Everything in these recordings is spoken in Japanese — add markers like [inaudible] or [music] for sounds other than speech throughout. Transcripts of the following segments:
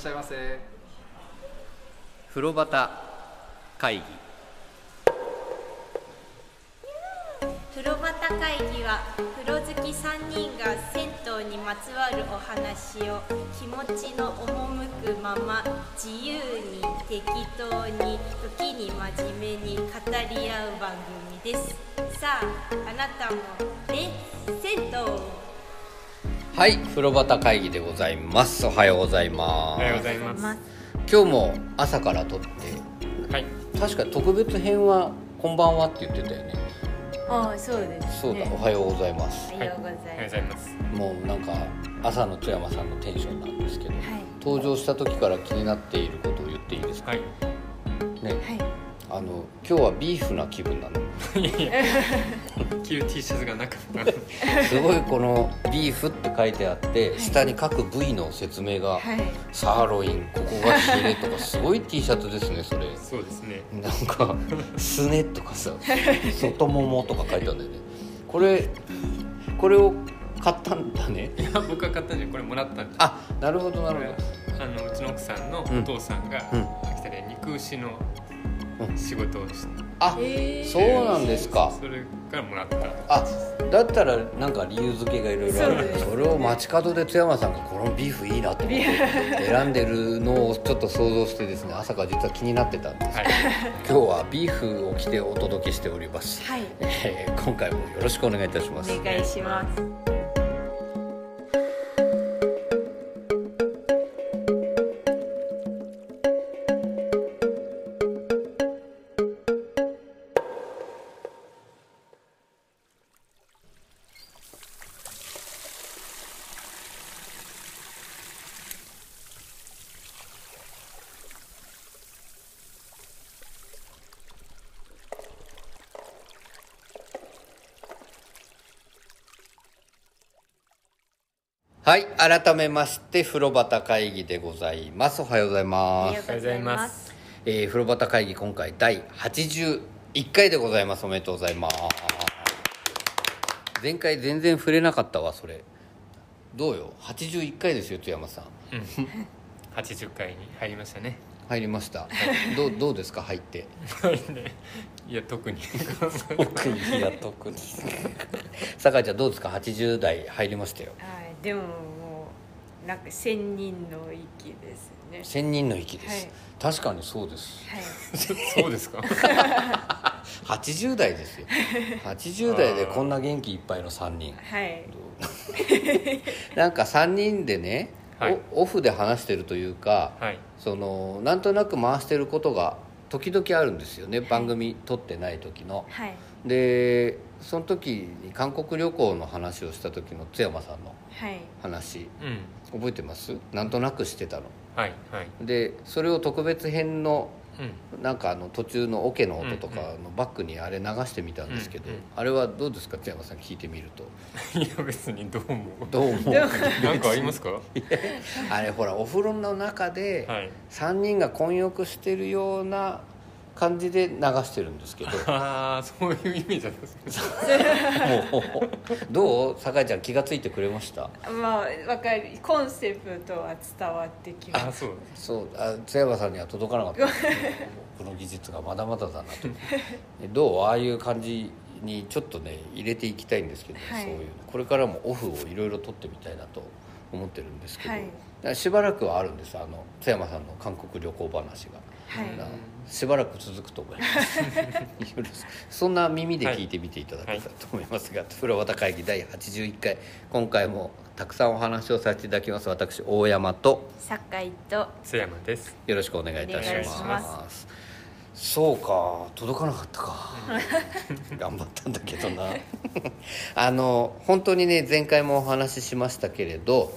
しゃいませ。風呂端会議。風呂端会議は風呂好き3人が銭湯にまつわるお話を気持ちの赴くまま自由に適当に時に真面目に語り合う番組です。さああなたもね銭湯はい風呂端会議でございます。おはようございまおはようございます。今日も朝から撮って。はい。確か特別編はこんばんはって言ってたよね。ああそうですそうだおはようございます。おはようございおはようますございます。もうなんか朝の津山さんのテンションなんですけど、はい。登場した時から気になっていることを言っていいですか？はい。ね。はいあの今日はビーフな気分なの。いやいや。着る T シャツがなかった。すごいこのビーフって書いてあって下に各部位の説明がはい。サーロインここがヒレとかすごい T シャツですねそれ。そうですね。なんかすねとかさ [laughs] 外ももとか書いてあるんだよね。これこれを買ったんだね。いや僕が買ったんじゃんこれもらったんです。あなるほどなるほあのうちの奥さんのうん。お父さんがうん。秋田で肉牛のうん仕事をして、どあえー。そうなんですか。それからもらった。あだったらなんか理由付けがいろいろある。そそれを街角で津山さんがこのビーフいいなと思って選んでるのをちょっと想像してですね朝から実は気になってたんです。はい。今日はビーフを着てお届けしております、はい。えー今回もよろしくお願いいたします。お願いしますはい改めまして風呂端会議でございます。おはようございあます。りがとうございます。えー、風呂端会議今回第81回でございます。おめでとうございます。前回全然触れなかったわそれ。どうよ？81回ですよ津山さん。うん。[laughs] 80回に入りましたね。入りました。どうどうですか？入って。は [laughs] いや特に。特にいや特に。酒井ちゃんどうですか？80代入りましたよ。はい、でももうなんか千人の域ですね。千人の域です、はい確かにそうですはい。[laughs] そうですか？[laughs] 80代ですよ80代でこんな元気いっぱいの3人はい。[laughs] なんか3人でね、はいおオフで話してるというか、はい。そのなんとなく回してることが時々あるんですよね、番組撮ってない時のはい。でその時に韓国旅行の話をした時の津山さんのはい。話うん。覚えてます？なんとなくしてたのはいはい。でそれを特別編のうん。なんかあの途中のオケの音とかのバックにあれ流してみたんですけど、うんうんあれはどうですか？津山さん聞いてみると [laughs] いや別にどうも。どう思う？[laughs] なんかありますか？[laughs] あれほらお風呂の中ではい。3人が混浴してるような感じで流してるんですけど。[laughs] ああそういうイメージなんですね。もうどう？酒井ちゃん気が付いてくれました？まあわかるコンセプトは伝わってきます。あそう。そうあ津山さんには届かなかった。この技術がまだまだだなと。[laughs] えどう？ああいう感じにちょっとね入れていきたいんですけど、はい。そういうの。これからもオフをいろいろ取ってみたいなと思ってるんですけど、はい。しばらくはあるんですあの津山さんの韓国旅行話が。しばらく続くと思います。そんな耳で聞いてみていただけたらと思いますが、風呂渡会議第81回今回もたくさんお話をさせていただきます。私大山と酒井と津山です。よろしくお願いいたします。しまそうか届かなかったか。[laughs] 頑張ったんだけどな。[laughs] あの本当にね前回もお話ししましたけれど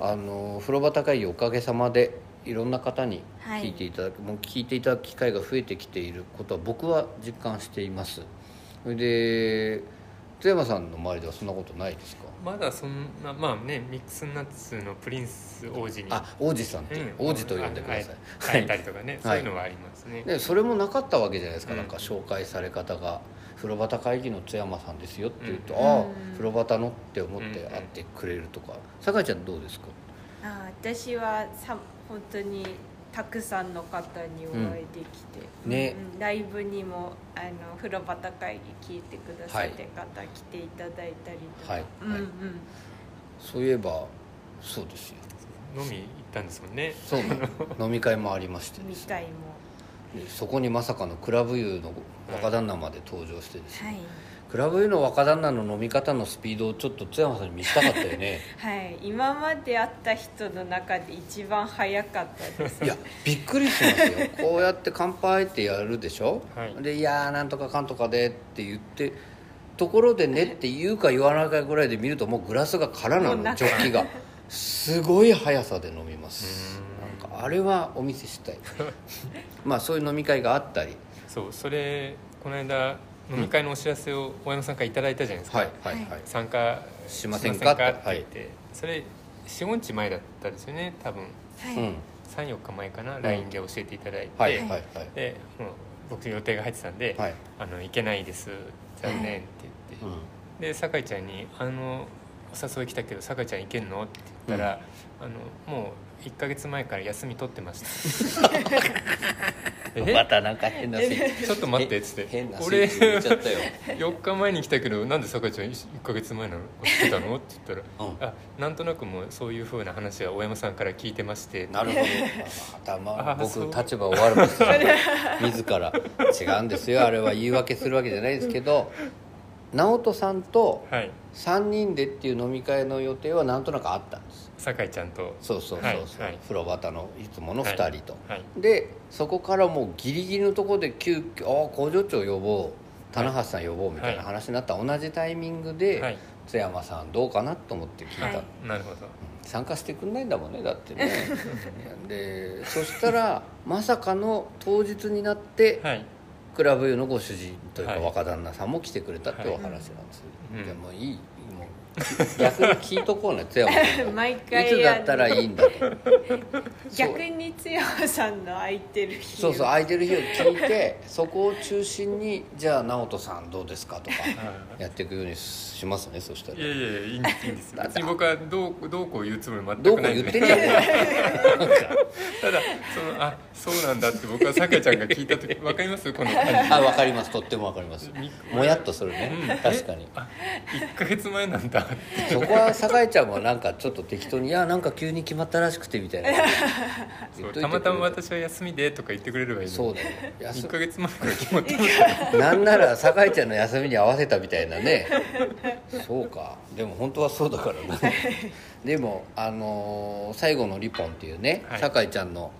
あの風呂場会議おかげさまでいろんな方にはい。聞いていただく、もう聞いていただく機会が増えてきていることは僕は実感しています。それで津山さんの周りではそんなことないですか？まだそんなまあねミックスナッツのプリンス王子にあ王子さんって、うん。王子と呼んでください。あ会えたりとかね、はい。そういうのはありますね。でそれもなかったわけじゃないですか、うん。なんか紹介され方が「風呂端会議の津山さんですよ」って言うと「うん。ああうん風呂端の?」って思ってうん。会ってくれるとか。酒井ちゃんどうですか？ああ私はさ本当にたくさんの方にお会いできて、うん。ね。うんライブにもあの風呂端会議聞いてくださって方、来ていただいたりとか、はい。うんうん。そういえばそうですよ。飲み行ったんですもんね。そう。飲み会もありましてですね。みたいも。でそこにまさかのクラブユーの若旦那まで登場してですね、はいクラブユーの若旦那の飲み方のスピードをちょっと津山さんに見せたかったよね。[laughs] はい。今まで会った人の中で一番早かったです。いやびっくりしますよ。[laughs] こうやって乾杯ってやるでしょ、はい。で「いやーなんとかかんとかで」って言ってところでねって言うか言わないかぐらいで見るともうグラスが空なのジョッキが。すごい速さで飲みます。なんかあれはお見せしたい。[laughs] まあそういう飲み会があったり。そうそれこの間飲み会のお知らせを大山さんからいただいたじゃないですか、はいはいはい、参加しませんか？ってって言って、それ45日前だったですよね多分。はい、うん。34日前かな、LINE で教えていただいて、はいはいはい。でもう僕予定が入ってたんで「はい。あの行けないです。残念」って言って、うん。で酒井ちゃんに「あのお誘い来たけど酒井ちゃん行けんの?」って言ったら、あのもう1か月前から休み取ってました。え [laughs] またなんか変なスイッチちょっと待ってっつって。変なスイ俺ッチ入れちゃったよ。[laughs] 4日前に来たけどなんで酒井ちゃん1か月前なの？来てたの？って言ったら、うん。あなんとなくもうそういうふうな話は大山さんから聞いてまして。なるほど。[laughs] 頭僕立場を悪くする。自ら。違うんですよ。あれは言い訳するわけじゃないですけど直人さんとはい。3人でっていう飲み会の予定はなんとなくあったんです。酒井ちゃんと。そうそうそうそう、はいはい。風呂端のいつもの2人と、はい。でそこからもうギリギリのところで急遽ああ工場長呼ぼう棚橋さん呼ぼうみたいな話になった同じタイミングで、はい。津山さんどうかなと思って聞いたの、はい。なるほど。参加してくんないんだもんねだってね。[laughs] でそしたらまさかの当日になって、はいクラブのご主人というかはい。若旦那さんも来てくれたってお話なんです、はいじゃあもういい [laughs] 逆に聞いとこうね津山さん。[laughs] 毎い回つだったらいいんだと [laughs] 逆に津山さんの空いてる日。そうそう空いてる日を聞いてそこを中心にじゃあ直人さんどうですかとかやっていくようにしますねそしたら。いやいやいやいいんですいいんです。だって別に僕はどうどうこう言うつもり全どうこうくないんで。言ってんじゃかただそのあそうなんだって僕は酒井ちゃんが聞いた時分かります？この感じ。あ分かります。とっても分かります。みもやっとするね。うん。確かに。あ1か月前なんだ [laughs] そこは酒井ちゃんもなんかちょっと適当に「いやなんか急に決まったらしくて」みたいな。[laughs] たまたま私は休みでとか言ってくれればいいそうだよ1か月前から決まったな。んなら酒井ちゃんの休みに合わせたみたいなね。そうか。でも本当はそうだからね。でもあのー最後のリポン」っていうね、はい。酒井ちゃんの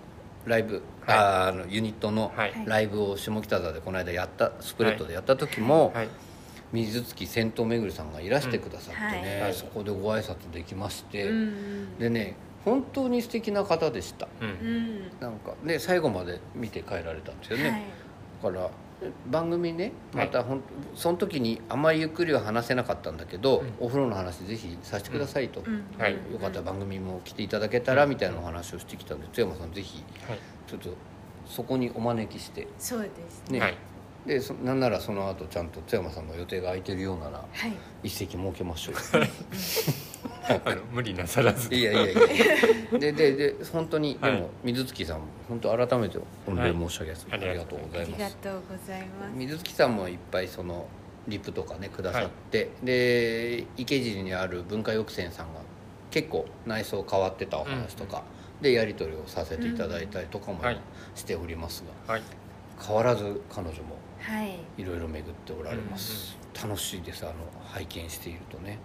ライブ、はい。あのユニットのはい。ライブを下北沢でこの間やったスプレッドでやった時も、はい水月銭湯めぐりさんがいらしてくださってね、うんはい。そこでご挨拶できまして、うんうん。でね本当に素敵な方でした。うん。うん。なんかね最後まで見て帰られたんですよね、はい。だから番組ねはい。またほん、その時にあまりゆっくりは話せなかったんだけど、うん。お風呂の話ぜひさせてくださいと、よかったら番組も来ていただけたらみたいなお話をしてきたんで津山さんぜひはい。ちょっとそこにお招きしてそうですね、はいでそなんならその後ちゃんと津山さんの予定が空いてるようならはい。一席設けましょうあの無理なさらず。いやいやいやででで本当に、はい。でも水月さんも本当改めて御礼申し上げます、はい。ありがとうござありいます。がとうございます。水月さんもいっぱいそのリプとかねくださって、で池尻にある文化抑制さんが結構内装変わってたお話とか、でやり取りをさせていただいたりとかもはい。しておりますが、はい。変わらず彼女もはい。いろいろ巡っておられます、楽しいですあの拝見しているとね。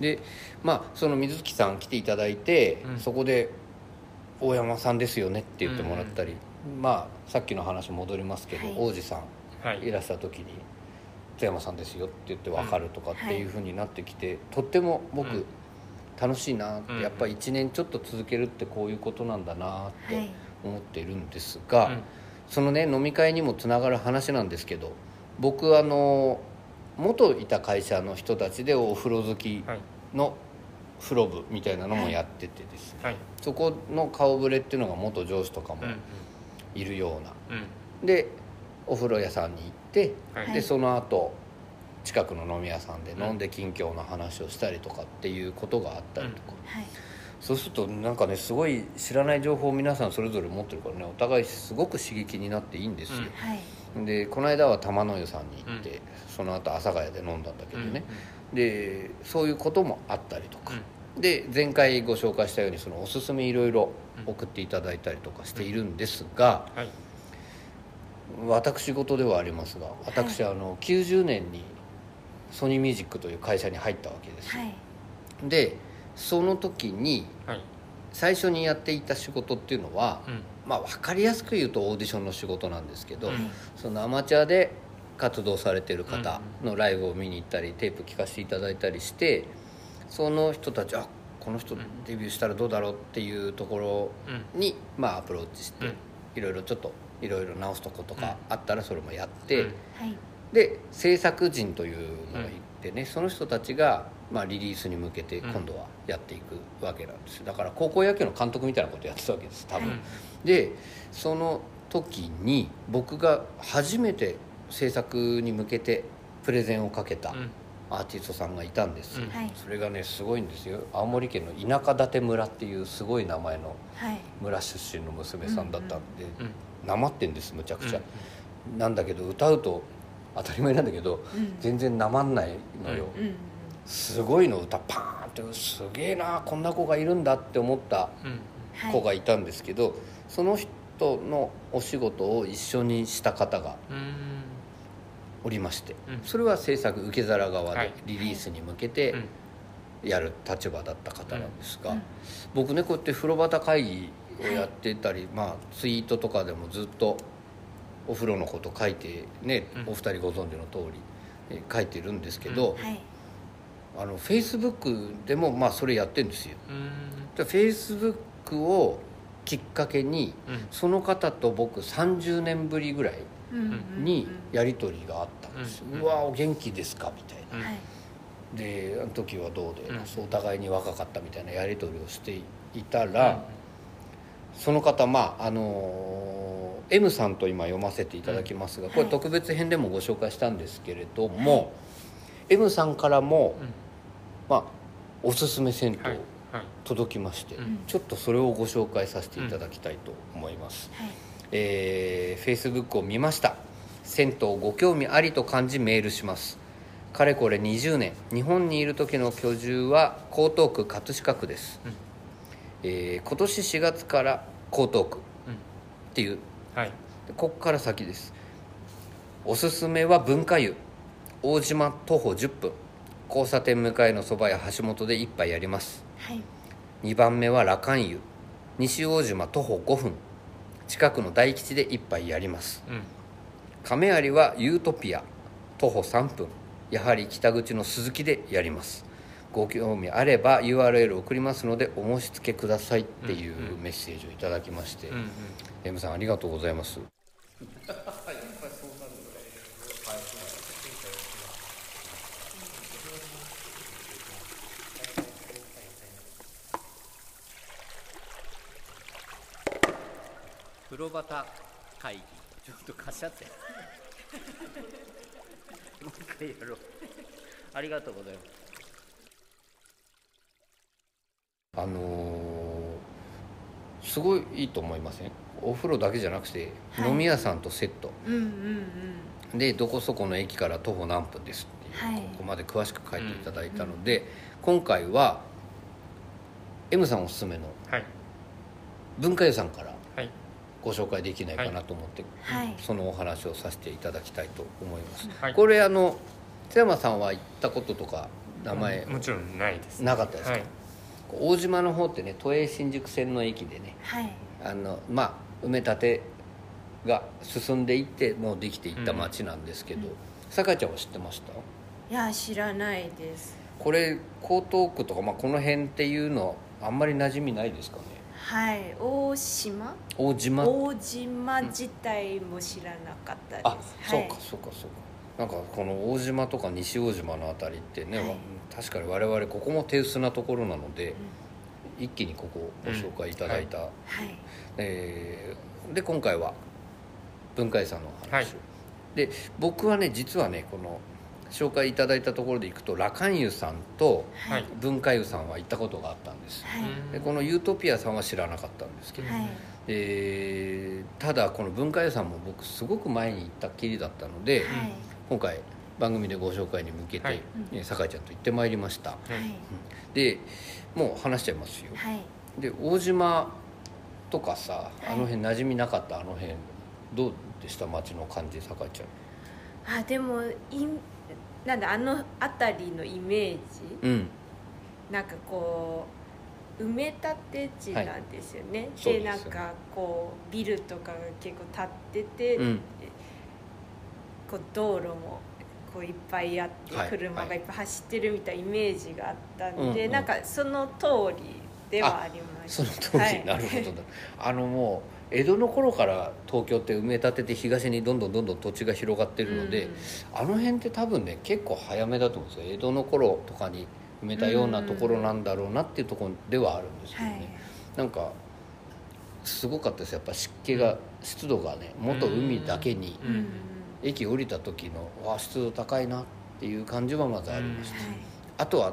でまあその水月さん来ていただいて、うん。そこで「大山さんですよね」って言ってもらったり、まあさっきの話戻りますけど、はい。王子さんはい。いらした時に「津山さんですよ」って言って分かるとかっていうはいふうになってきて、とっても僕、うん。楽しいなって、うんやっぱり1年ちょっと続けるってこういうことなんだなってはい。思っているんですが、うんそのね飲み会にもつながる話なんですけど僕あの元いた会社の人たちでお風呂好きはい。の風呂部みたいなのもやっててですね、はい。そこの顔ぶれっていうのが元上司とかもうんいるような、うん。でお風呂屋さんに行って、はい。でその後近くの飲み屋さんで飲んで近況の話をしたりとかっていうことがあったりとか、はいそうするとなんかねすごい知らない情報を皆さんそれぞれ持ってるからねお互いすごく刺激になっていいんですよ、はい。でこの間は玉の湯さんに行って、その後阿佐ヶ谷で飲んだんだけどね、でそういうこともあったりとか、で前回ご紹介したようにそのおすすめいろいろ送っていただいたりとかしているんですが、はい。私事ではありますが私、あの90年にソニーミュージックという会社に入ったわけですでその時にはい。最初にやっていた仕事っていうのは、うん。まあ分かりやすく言うとオーディションの仕事なんですけど、はいそのアマチュアで活動されてる方のライブを見に行ったりテープ聞かせていただいたりしてその人たちあこの人デビューしたらどうだろうっていうところうん。に、まあ、アプローチして、うん。いろいろちょっといろいろ直すとことかあったらそれもやって、で制作人というのがいてね、その人たちが、まあ、リリースに向けて今度はやっていくわけなんですよ。だから高校野球の監督みたいなことやってたわけです多分。はいでその時に僕が初めて制作に向けてプレゼンをかけたうん。アーティストさんがいたんですよ、うん。はい。それがねすごいんですよ。青森県の田舎館村っていうすごい名前のはい。村出身の娘さんだったんで、うんなまってんですむちゃくちゃ、うんなんだけど歌うと当たり前なんだけど、うん。全然なまんないのよ、うんすごいの歌パーンってすげえなこんな子がいるんだって思った子がいたんですけど、その人のお仕事を一緒にした方がうんおりまして、うん。それは制作受け皿側ではい。リリースに向けてうん。やる立場だった方なんですが、うん。僕ねこうやって風呂端会議をやってたり、まあ、ツイートとかでもずっとお風呂のこと書いてね、うん。お二人ご存知の通りえ書いてるんですけど、はいあのフェイスブックでもまあそれやってるんですよ。フェイスブックをきっかけにうん。その方と僕30年ぶりぐらいうんにやり取りがあったんです、うんうわお元気ですかみたいな、であの時はどうで、うん。そうお互いに若かったみたいなやり取りをしていたら、その方まああのー M さんと今読ませていただきますが、これはい特別編でもご紹介したんですけれども、M さんからも、うん。まあおすすめ銭湯はいはい。届きまして、うん。ちょっとそれをご紹介させていただきたいと思います、はい。えー、Facebook を見ました。銭湯ご興味ありと感じメールします。かれこれ20年。日本にいる時の居住は江東区葛飾区です、うん。えー今年4月から江東区うん。っていう。はい。でこっから先です。おすすめは文化湯大島徒歩10分。交差点向かいのそばや橋本で一杯やります。はい。2番目は羅漢湯。西大島徒歩5分。近くの大吉で一杯やります。うん。亀有はユートピア徒歩3分。やはり北口の鈴木でやります。ご興味あれば URL 送りますのでお申し付けくださいっていうメッセージをいただきまして、うんうん。M さんありがとうございます風呂端会議。ちょっとかしゃって。[laughs] もう一回やろう。ありがとうございます。あのーすごいいいと思いません？お風呂だけじゃなくて、はい。飲み屋さんとセット。うんうんうん。でどこそこの駅から徒歩何分ですっていう、はい。ここまで詳しく書いていただいたので、今回は M さんおすすめのはい。文化湯さんからはいご紹介できないかなと思って、はい。そのお話をさせていただきたいと思います、はい。これあの津山さんは行ったこととか名前もちろんないですなかったですか、はい。大島の方ってね都営新宿線の駅でねはい。あのまあ埋め立てが進んでいってもうできていった町なんですけど、うん。ちゃんは知ってました？いや知らないです。これ江東区とか、まあ、この辺っていうのあんまり馴染みないですかね？はい大島？大島？大島自体も知らなかったです、あ、はい、そうかそうかそうか。なんかこの大島とか西大島のあたりってね、はい。わ確かに我々ここも手薄なところなので、一気にここをご紹介いただいた、はい。えーで今回は文化遺産のお話を、はい。で僕はね実はねこの紹介いただいたところでいくと羅漢湯さんとはい。文化湯さんは行ったことがあったんです。はい。でこのユートピアさんは知らなかったんですけど、はい。えーただこの文化湯さんも僕すごく前に行ったっきりだったので、はい。今回番組でご紹介に向けて、はい。えー酒井ちゃんと行ってまいりました。はい。でもう話しちゃいますよ。はい。で大島とかさい。あの辺馴染みなかったあの辺。どうでした？街の感じ酒井ちゃん。あでもいなんだあの辺りのイメージ？うん。なんかこう埋め立て地なんですよね、そうでねなんかこうビルとかが結構建ってて、うん。こう道路もこういっぱいあって、はい。車がいっぱい走ってるみたいなイメージがあったんで、うんうん。なんかその通りではありましそたの通り、はい。なるほど。だ [laughs] あのもう江戸の頃から東京って埋め立てて東にどんどんどんどん土地が広がってるので、うん。あの辺って多分ね結構早めだと思うんですよ。江戸の頃とかに埋めたようなところなんだろうなっていうところではあるんですけどね、はい。なんかすごかったです。やっぱ湿気が湿度がね元海だけにうん。駅降りた時のわあ湿度高いなっていう感じはまずありました、はい。あとは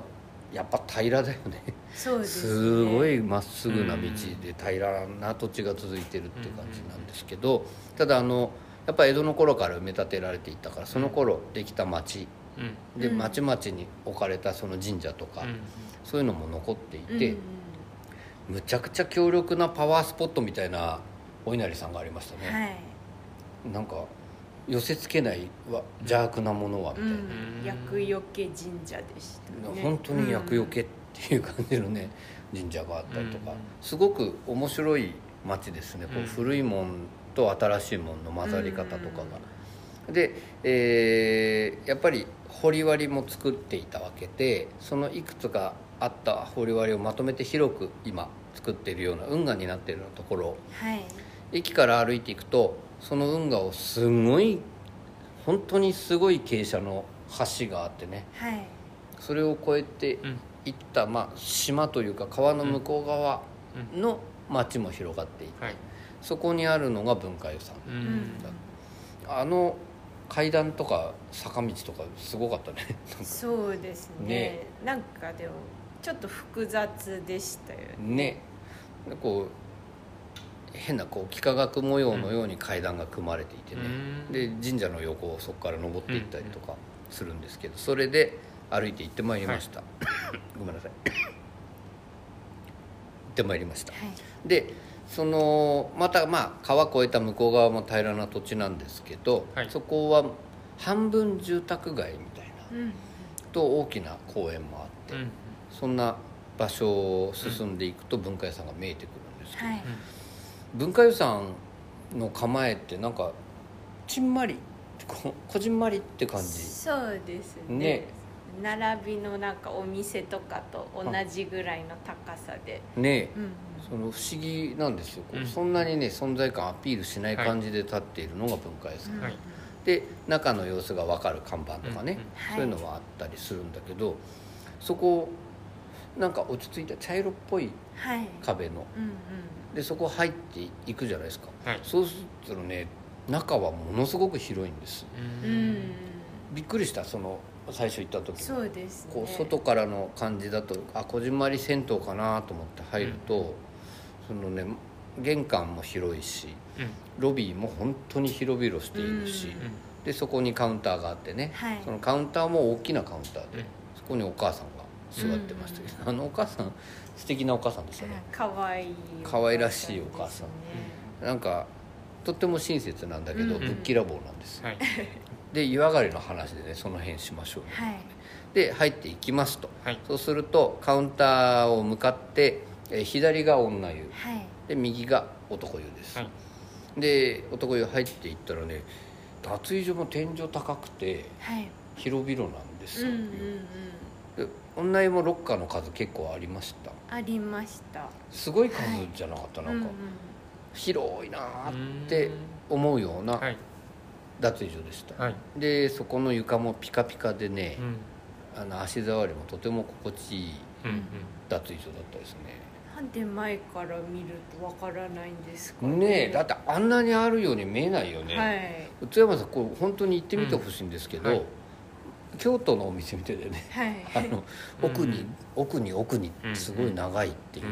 やっぱ平らだよね。そうですね。すごいまっすぐな道で平らな土地が続いてるっていう感じなんですけどただあのやっぱ江戸の頃から埋め立てられていたからその頃できた町。うん。でうん。町々に置かれたその神社とか、うん。そういうのも残っていうんて、むちゃくちゃ強力なパワースポットみたいなお稲荷さんがありましたね、はい。なんか寄せつけないわ邪悪なものはみたいな、うん、厄除け神社でしたね。本当に厄除けっていう感じのね神社があったりとか、うん。すごく面白い町ですね。こううん。古いもんと新しいもんの混ざり方とかが。で、えーやっぱり堀割も作っていたわけでそのいくつかあった堀割をまとめて広く今作っているような運河になっているようなところ。をはい。駅から歩いていくとその運河をすごい本当にすごい傾斜の橋があってね。はい。それを越えてうん。行った、まあ、島というか川の向こう側の町も広がっていて、はい。そこにあるのが文化湯さんううん。んあの階段とか坂道とかすごかったね。そうですね。ね。なんかでもちょっと複雑でしたよね。ね。でこう変なこう幾何学模様のように階段が組まれていてね、うん。で神社の横をそこから登っていったりとかするんですけどそれで歩いて行ってまいりました、[coughs] ごめんなさい。[coughs] 行ってまいりました。はい。でそのまたまあ川越えた向こう側も平らな土地なんですけど、はい。そこは半分住宅街みたいなうん。と大きな公園もあって、うん。そんな場所を進んでいくと文化屋さんが見えてくるんですけど、はい文化湯さんの構えってなんかちんまりここじんまりって感じ。そうですね。ね。並びのなんかお店とかと同じぐらいの高さで、ね。うんその不思議なんですよ、こううん。そんなにね存在感アピールしない感じで立っているのが文化湯さん、うんはい。で中の様子が分かる看板とかね、うん。そういうのはあったりするんだけどそこなんか落ち着いた茶色っぽいはい。壁のうんうんでそこ入っていくじゃないですか、はい。そうするとね中はものすごく広いんです。ううん。んびっくりしたその最初行った時そうですね。こう外からの感じだとあこじんまり銭湯かなと思って入ると、そのね玄関も広いしうん。ロビーも本当に広々しているし、うん。でそこにカウンターがあってね、はい。そのカウンターも大きなカウンターで、うん。そこにお母さんが座ってましたけど、あのお母さん素敵なお母さんでしたね、かわいい可愛らしいお母さんん。なんかとっても親切なんだけど、うんぶっきらぼうなんです、はい。で湯上がりの話でねその辺しましょうね、はい。で入っていきますと、はい。そうするとカウンターを向かって、えー左が女湯。はい。で右が男湯です、はい。で男湯入っていったらね脱衣所も天井高くてはい。広々なんですよ、うんうんうん。で女湯もロッカーの数結構ありました。ありました。すごい数じゃなかった、なんか、うんうん広いなーって思うようなはい。脱衣所でした、はい。でそこの床もピカピカでねう、ん。あの足触りもとても心地いい脱衣所だったですね。なんで前から見るとわからないんですかね。えだってあんなにあるように見えないよね、はい。津山さんこう本当に行ってみてほしいんですけど、うん。はい京都のお店みたいでね。はい。あの奥に、奥に奥にすごい長いっていう。う、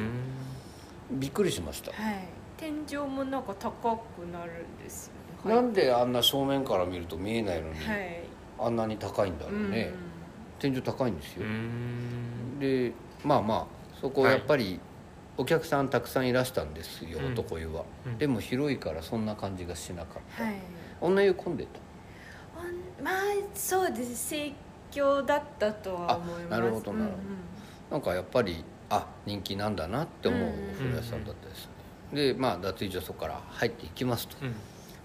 ん。びっくりしました、はい。天井もなんか高くなるんですよね。なんであんな正面から見ると見えないのに、はい。あんなに高いんだろうね、天井高いんですよ、うん。でまあまあそこやっぱりお客さんたくさんいらしたんですよ、うん。男湯は、うん。でも広いからそんな感じがしなかった、はい。女湯混んでまあそうです。盛況だったとは思います。あなるほどなるほどたなんかやっぱりあ人気なんだなって思ううんお風呂屋さんだったですね、でまあ脱衣所そこから入っていきますと、うん。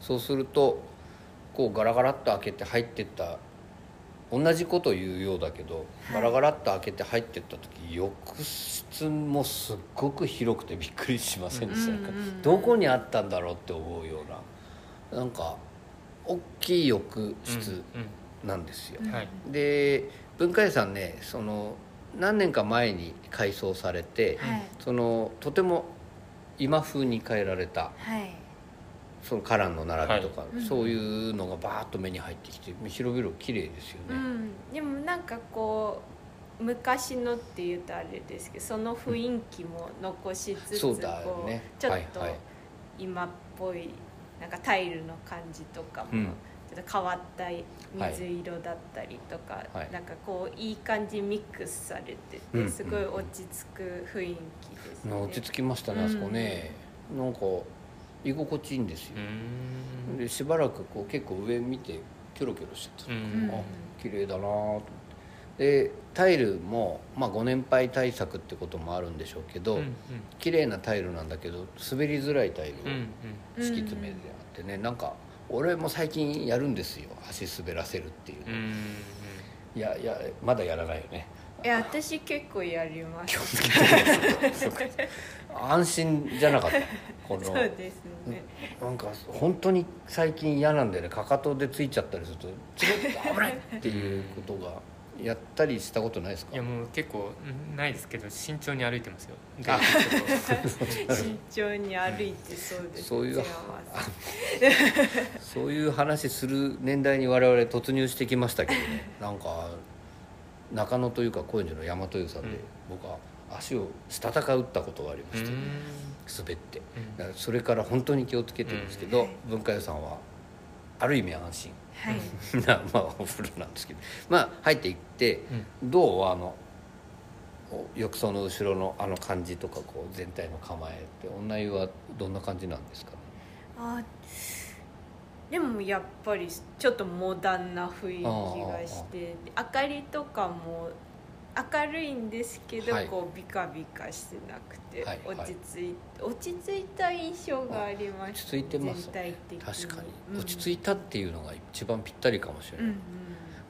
そうするとこうガラガラっと開けて入ってった同じこと言うようだけど、ガラガラっと開けて入ってった時浴室もすっごく広くてびっくりしませんでした、うんうんうん。どこにあったんだろうって思うようななんか大きい浴室なんですよ、うんはい。で文化遺産ねその何年か前に改装されて、はい。そのとても今風に変えられたはい。その花壇の並びとか、うん。そういうのがバーッと目に入ってきて広々綺麗ですよね、うん、でもなんかこう昔のっていうとあれですけどその雰囲気も残しつつ、そうだよね。ちょっとはいはい。今っぽいなんかタイルの感じとかも、うん。ちょっと変わった水色だったりとか、はい。なんかこういい感じミックスされてて、うん。すごい落ち着く雰囲気ですね。落ち着きましたねあそこね、なんか居心地いいんですよ。う、ん。でしばらくこう結構上見てキョロキョロしちゃった、うん。あ綺麗だなと思ってでタイルも、まあ、ご年配対策ってこともあるんでしょうけど、うん綺麗なタイルなんだけど滑りづらいタイルをうんうん。敷き詰めてあってね、なんか俺も最近やるんですよ。足滑らせるっていうの、うんいやいやまだやらないよね。いや私結構やります。[laughs] 安心じゃなかった？このそうですね。なんか本当に最近嫌なんだよね。かかとでついちゃったりすると「つるっと危ない!」っていうことがやったりしたことないですか？いやもう結構うんないですけど慎重に歩いてますよ。[laughs] 慎重に歩いてそうです。そういうそういう話する年代に我々突入してきましたけどね。なんか中野というか高円寺の大和湯さんでうん。僕は足をしたたか打ったことがありまして、とうん。滑って。それから本当に気をつけてるんですけど、うん。文化湯さんはある意味安心。はい。[laughs] な、まあ、お風呂なんですけど。まあ入っていって、どうあのお浴槽の後ろのあの感じとかこう全体の構えって女湯はどんな感じなんですかね？あでもやっぱりちょっとモダンな雰囲気がして明かりとかも明るいんですけど、はい。こうビカビカしてなくて、はいはい。落ち着い落ち着いた印象がありま落すち着いてます。全体的に。確かに。うん。落ち着いたっていうのが一番ぴったりかもしれない、うんうん。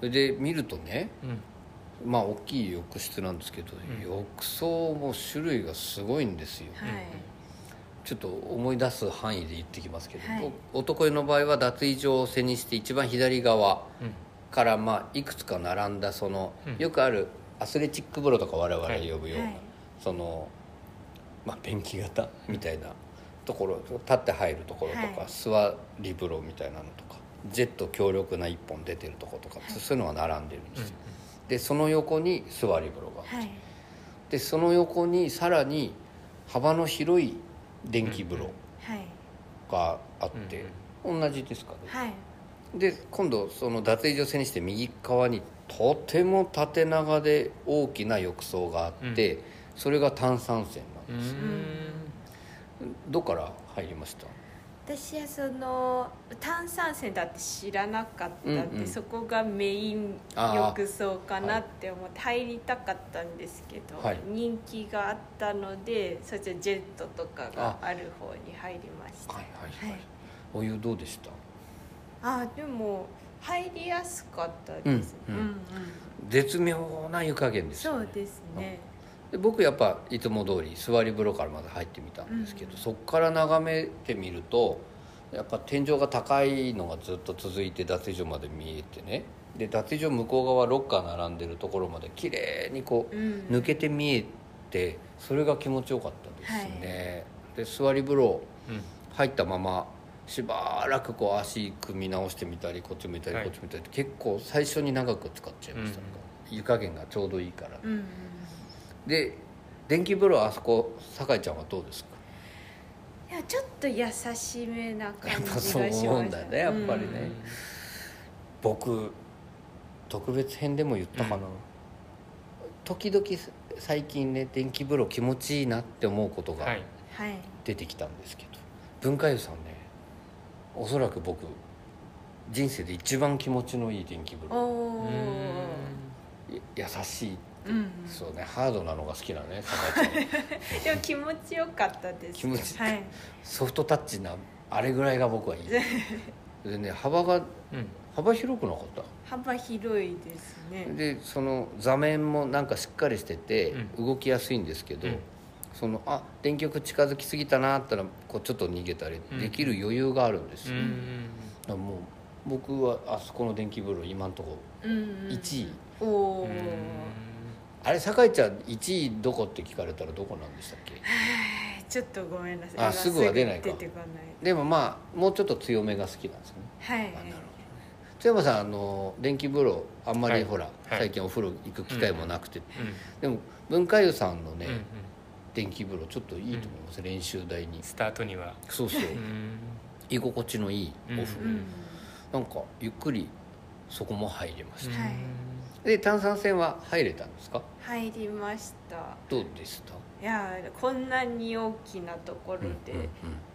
それで見るとねうん。まあ大きい浴室なんですけど、ん。浴槽も種類がすごいんですよ、はい。ちょっと思い出す範囲で言ってきますけど、はい。お男湯の場合は脱衣所を背にして一番左側うん。からまあいくつか並んだその、うん。よくあるアスレチック風呂とか我々が呼ぶような、はい。そのまあペンキ型みたいなところ立って入るところとか、はい。座り風呂みたいなのとかジェット強力な一本出てるとことか、そういうのが並んでるんですよ、でその横に座り風呂があって、はい。でその横にさらに幅の広い電気風呂はい。があって、同じですかね、はい。で今度その脱衣所背にして右側にとても縦長で大きな浴槽があって、それが炭酸泉なんです、うん。どっから入りました？私はその炭酸泉だって知らなかったんで、うんうん。そこがメイン浴槽かなって思って入りたかったんですけど、はい。人気があったのでそっちらジェットとかがある方に入りました。はいはいはい、はいお湯どうでした？あでも入りやすかったです、うんうん。うんうん。絶妙な湯加減ですよね。そうですね、で僕やっぱいつも通り座り風呂からまず入ってみたんですけど、うん。そこから眺めてみるとやっぱ天井が高いのがずっと続いて脱衣所まで見えてね。で脱衣所向こう側ロッカー並んでるところまで綺麗にこううん。抜けて見えてそれが気持ちよかったですね、で座り風呂うん。入ったまましばらくこう足組み直してみたりこっち向いたりはい。こっち向いたりって結構最初に長く使っちゃいました、湯加減がちょうどいいから、うんうんで電気風呂あそこ酒井ちゃんはどうですか？いやちょっと優しめな感じがしましたやっぱそう思うんだねやっぱりね。うん。僕特別編でも言ったかな、うん。時々最近ね電気風呂気持ちいいなって思うことがはい。はい。出てきたんですけど、文化湯さんねおそらく僕人生で一番気持ちのいい電気風呂優しいう。んうん。そうね。ハードなのが好きなね [laughs] でも気持ちよかったです。気持ち。はい。ソフトタッチなあれぐらいが僕はいい。[laughs] でね幅がうん。幅広くなかった？幅広いですね。でその座面もなんかしっかりしててう動きやすいんですけど、うんそのあ電極近づきすぎたなったらこうちょっと逃げたりうん。できる余裕があるんですよ、うんだからもう僕はあそこの電気風呂今んとこうんうん。1位。おおあれ酒井ちゃん1位どこって聞かれたらどこなんでしたっけ？[laughs] ちょっとごめんなさい。今あすぐは出ないか。でもまあもうちょっと強めが好きなんですよね。はい。あなるほどね。津山さんあの電気風呂あんまはいりほら、はい。最近お風呂行く機会もなくて、うん。でも文化湯さんのね、うんうん電気風呂ちょっといいと思います、練習台に。スタートには。そうそう。うん。居心地のいいお風呂、うん。なんかゆっくりそこも入れました、はい。で炭酸泉は入れたんですか？入りました。どうでした？いやこんなに大きなところで、うんうん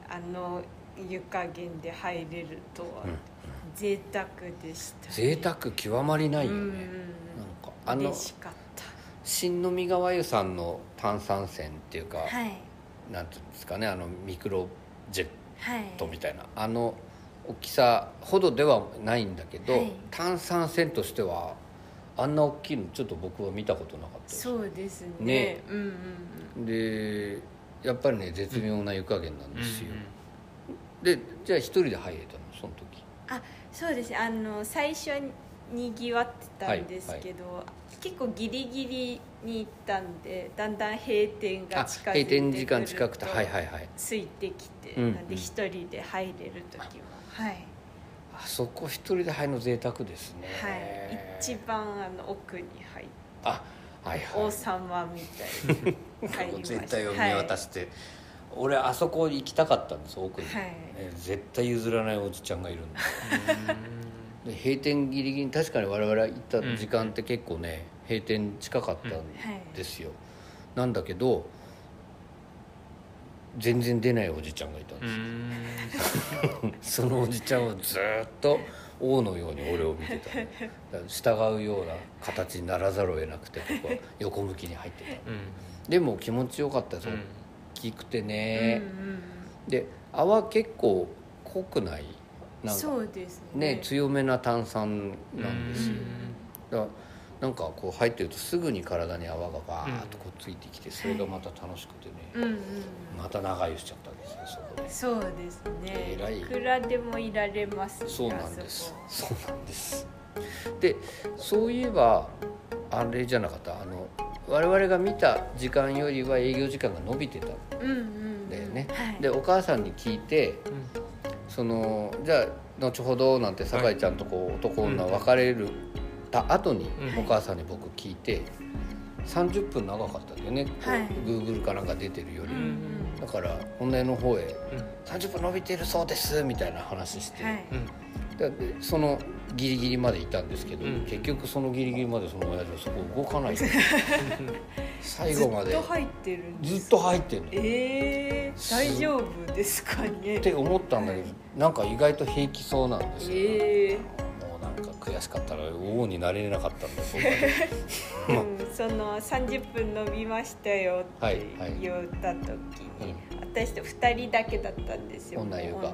あの湯加減で入れるとは、うんうん。贅沢でした、贅沢極まりないよね、うん。なんかあの嬉しかっ新宮川湯さんの炭酸泉っていうか、たはい。なんていうんですかねあのミクロジェッはいトみたいな。あの大きさほどではないんだけど、はい。炭酸泉としてはあんな大きいのちょっと僕は見たことなかったです。そうですね。ね。うんうんうん。でやっぱりね絶妙な湯加減なんですよ、うんでじゃあ一人で入れたの？その時。あそうです。ねあの最初にぎわってたんですけど、結構ギリギリに行ったんでだんだん閉店があ近づいて閉店時間近くてはいはいはい。ついてきて、うんなんで一人で入れる時もはい、あそこ一人で入るの贅沢ですね。はい、一番あの奥に入ってあはいはい。王様みたいに入りました。[laughs] 絶対を見渡して、俺あそこ行きたかったんです奥に、はい。ね絶対譲らないおじちゃんがいるんだ [laughs] で閉店ギリギリに確かに我々行った時間って結構ね、閉店近かったんですよ、なんだけど全然出ないおじちゃんがいたんうですよ、ん。[laughs] そのおじちゃんはずーっと王のように俺を見てた、ね、従うような形にならざるを得なくて僕は横向きに入ってた。うん。でも気持ちよかったです、うん。大きくてうんね、うん。で泡結構濃くない？うん、なんかそうですね。ね強めな炭酸なんですよ。うん。だからなんかこう入ってるとすぐに体に泡がバーッとこうついてきてそれがまた楽しくてね、うんうんまた長湯しちゃったわけですねそこで。そうですね。偉い。いくらでもいられます。ねそうなんです。あそうなんです。でそういえばあれじゃなかった？あの我々が見た時間よりは営業時間が伸びてたんそこうんうんうん。だよね、はい、でお母さんに聞いてそのじゃあ後ほどなんて酒井ちゃんとこう男女別れるた後にうん。お母さんに僕聞いて30分長かったんだよね、はい。Google かなんか出てるより、だから本音の方へうん「30分伸びてるそうです」みたいな話して、そのギリギリまでいたんですけど、うん。結局そのギリギリまでその親父はそこ動かない [laughs] 最後まで。ずっと入ってるんですずっと入ってんの。えー、大丈夫ですかね？って思ったんだけどなんか意外と平気そうなんですよ、えもうなんか悔しかったら王になれなかったんだ僕はーうん、その30分伸びましたよってはいはい。言った時に、私と2人だけだったんですよ。女湯が。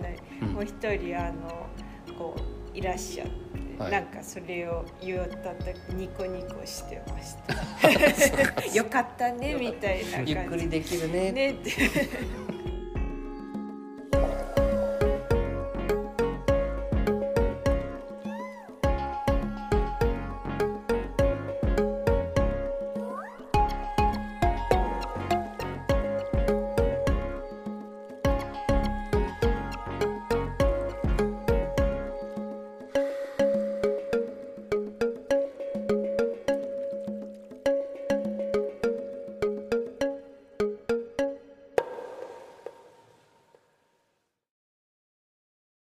もう一人あのこういらっしゃって、はい。なんかそれを言った時ニコニコしてました。[laughs] よかったねみたいな感じ。ゆっくりできるねねって